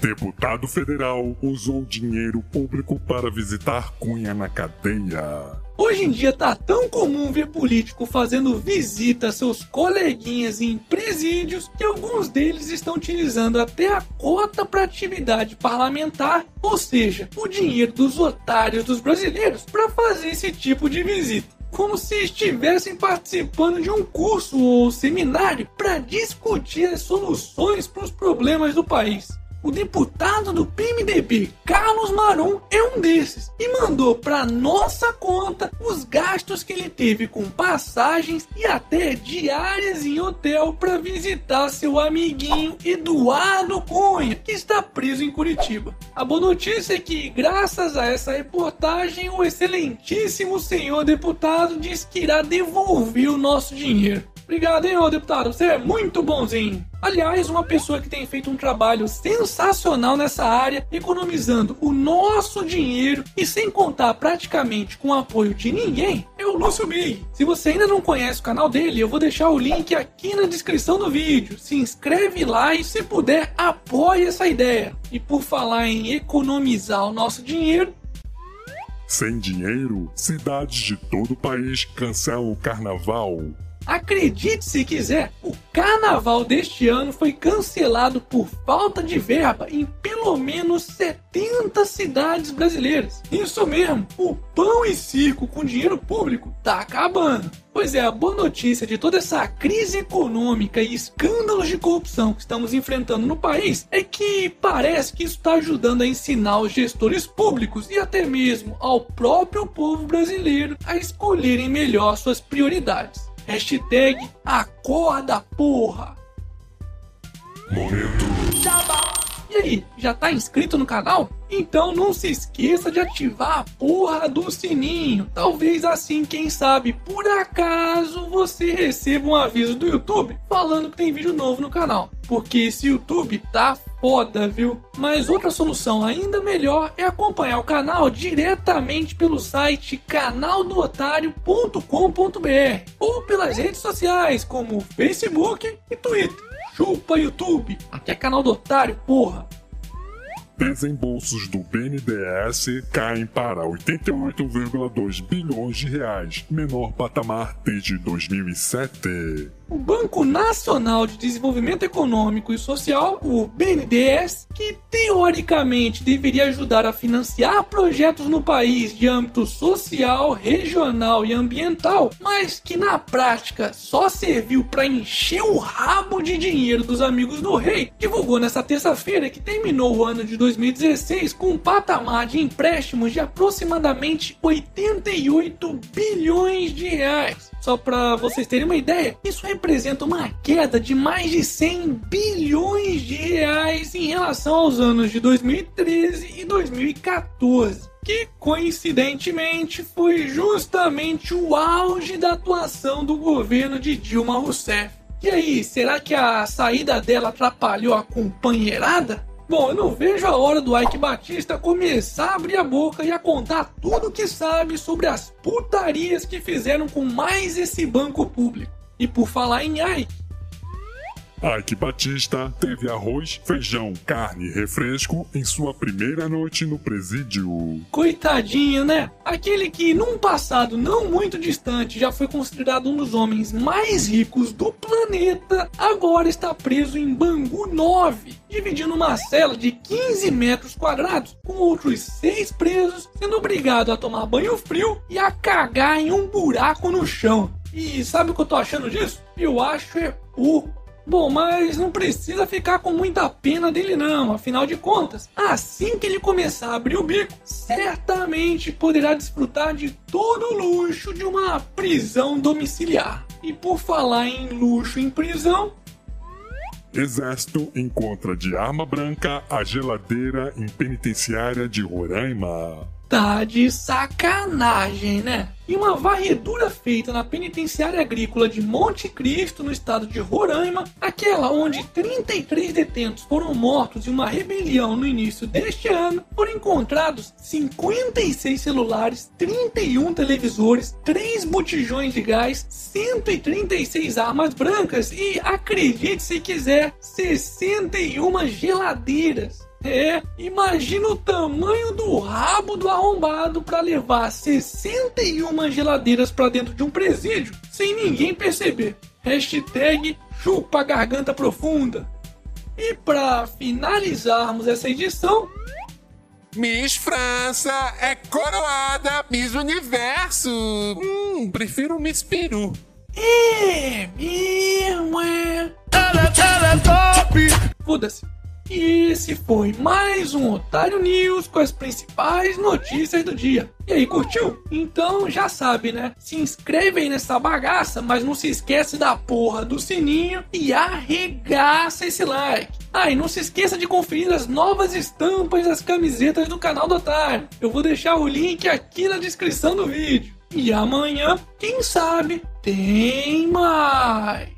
Deputado federal usou dinheiro público para visitar Cunha na cadeia. Hoje em dia tá tão comum ver político fazendo visita a seus coleguinhas em presídios que alguns deles estão utilizando até a cota para atividade parlamentar, ou seja, o dinheiro dos otários dos brasileiros, para fazer esse tipo de visita como se estivessem participando de um curso ou seminário para discutir as soluções para os problemas do país. O deputado do PMDB, Carlos Maron, é um desses e mandou para nossa conta os gastos que ele teve com passagens e até diárias em hotel para visitar seu amiguinho Eduardo Cunha, que está preso em Curitiba. A boa notícia é que, graças a essa reportagem, o excelentíssimo senhor deputado diz que irá devolver o nosso dinheiro. Obrigado, hein, ô deputado. Você é muito bonzinho. Aliás, uma pessoa que tem feito um trabalho sensacional nessa área, economizando o nosso dinheiro e sem contar praticamente com o apoio de ninguém, é o Lúcio Big. Se você ainda não conhece o canal dele, eu vou deixar o link aqui na descrição do vídeo. Se inscreve lá e, se puder, apoie essa ideia. E por falar em economizar o nosso dinheiro, Sem dinheiro, cidades de todo o país cancelam o carnaval. Acredite se quiser, o carnaval deste ano foi cancelado por falta de verba em pelo menos 70 cidades brasileiras. Isso mesmo, o pão e circo com dinheiro público tá acabando. Pois é, a boa notícia de toda essa crise econômica e escândalos de corrupção que estamos enfrentando no país é que parece que isso está ajudando a ensinar os gestores públicos e até mesmo ao próprio povo brasileiro a escolherem melhor suas prioridades. Hashtag acorda porra. Momento. E aí, já tá inscrito no canal? Então não se esqueça de ativar a porra do sininho. Talvez assim, quem sabe, por acaso você receba um aviso do YouTube falando que tem vídeo novo no canal. Porque esse YouTube tá foda, viu? Mas outra solução ainda melhor é acompanhar o canal diretamente pelo site canaldootário.com.br ou pelas redes sociais como Facebook e Twitter. Chupa YouTube, até canal do otário, porra. Desembolsos do BNDES caem para 88,2 bilhões de reais, menor patamar desde 2007. O Banco Nacional de Desenvolvimento Econômico e Social, o BNDES, que teoricamente deveria ajudar a financiar projetos no país de âmbito social, regional e ambiental, mas que na prática só serviu para encher o rabo de dinheiro dos amigos do rei, divulgou nesta terça-feira que terminou o ano de 2016 com um patamar de empréstimos de aproximadamente 88 bilhões de reais. Só para vocês terem uma ideia, isso representa uma queda de mais de 100 bilhões de reais em relação aos anos de 2013 e 2014. Que coincidentemente foi justamente o auge da atuação do governo de Dilma Rousseff. E aí, será que a saída dela atrapalhou a companheirada? Bom, eu não vejo a hora do Ike Batista começar a abrir a boca e a contar tudo que sabe sobre as putarias que fizeram com mais esse banco público. E por falar em Ike, Ike Batista teve arroz, feijão, carne e refresco em sua primeira noite no presídio. coitadinho, né? Aquele que num passado não muito distante já foi considerado um dos homens mais ricos do planeta, agora está preso em Bangu 9, dividindo uma cela de 15 metros quadrados com outros seis presos, sendo obrigado a tomar banho frio e a cagar em um buraco no chão. E sabe o que eu tô achando disso? Eu acho é pouco. Bom, mas não precisa ficar com muita pena dele não, afinal de contas, assim que ele começar a abrir o bico, certamente poderá desfrutar de todo o luxo de uma prisão domiciliar. E por falar em luxo em prisão, Exército encontra de arma branca a geladeira em penitenciária de Roraima. Tá de sacanagem, né? E uma varredura feita na penitenciária agrícola de Monte Cristo, no estado de Roraima, aquela onde 33 detentos foram mortos em uma rebelião no início deste ano, foram encontrados 56 celulares, 31 televisores, 3 botijões de gás, 136 armas brancas e, acredite se quiser, 61 geladeiras. É, imagina o tamanho do rabo do arrombado para levar 61 geladeiras para dentro de um presídio sem ninguém perceber. Hashtag chupa garganta profunda. E para finalizarmos essa edição, Miss França é coroada Miss Universo. Hum, prefiro Miss Peru. é mesmo, é. Ela, ela é top! Foda-se. E esse foi mais um Otário News com as principais notícias do dia. E aí, curtiu? Então já sabe, né? Se inscreve aí nessa bagaça, mas não se esquece da porra do sininho e arregaça esse like. Ah, e não se esqueça de conferir as novas estampas das camisetas do canal do Otário. Eu vou deixar o link aqui na descrição do vídeo. E amanhã, quem sabe, tem mais.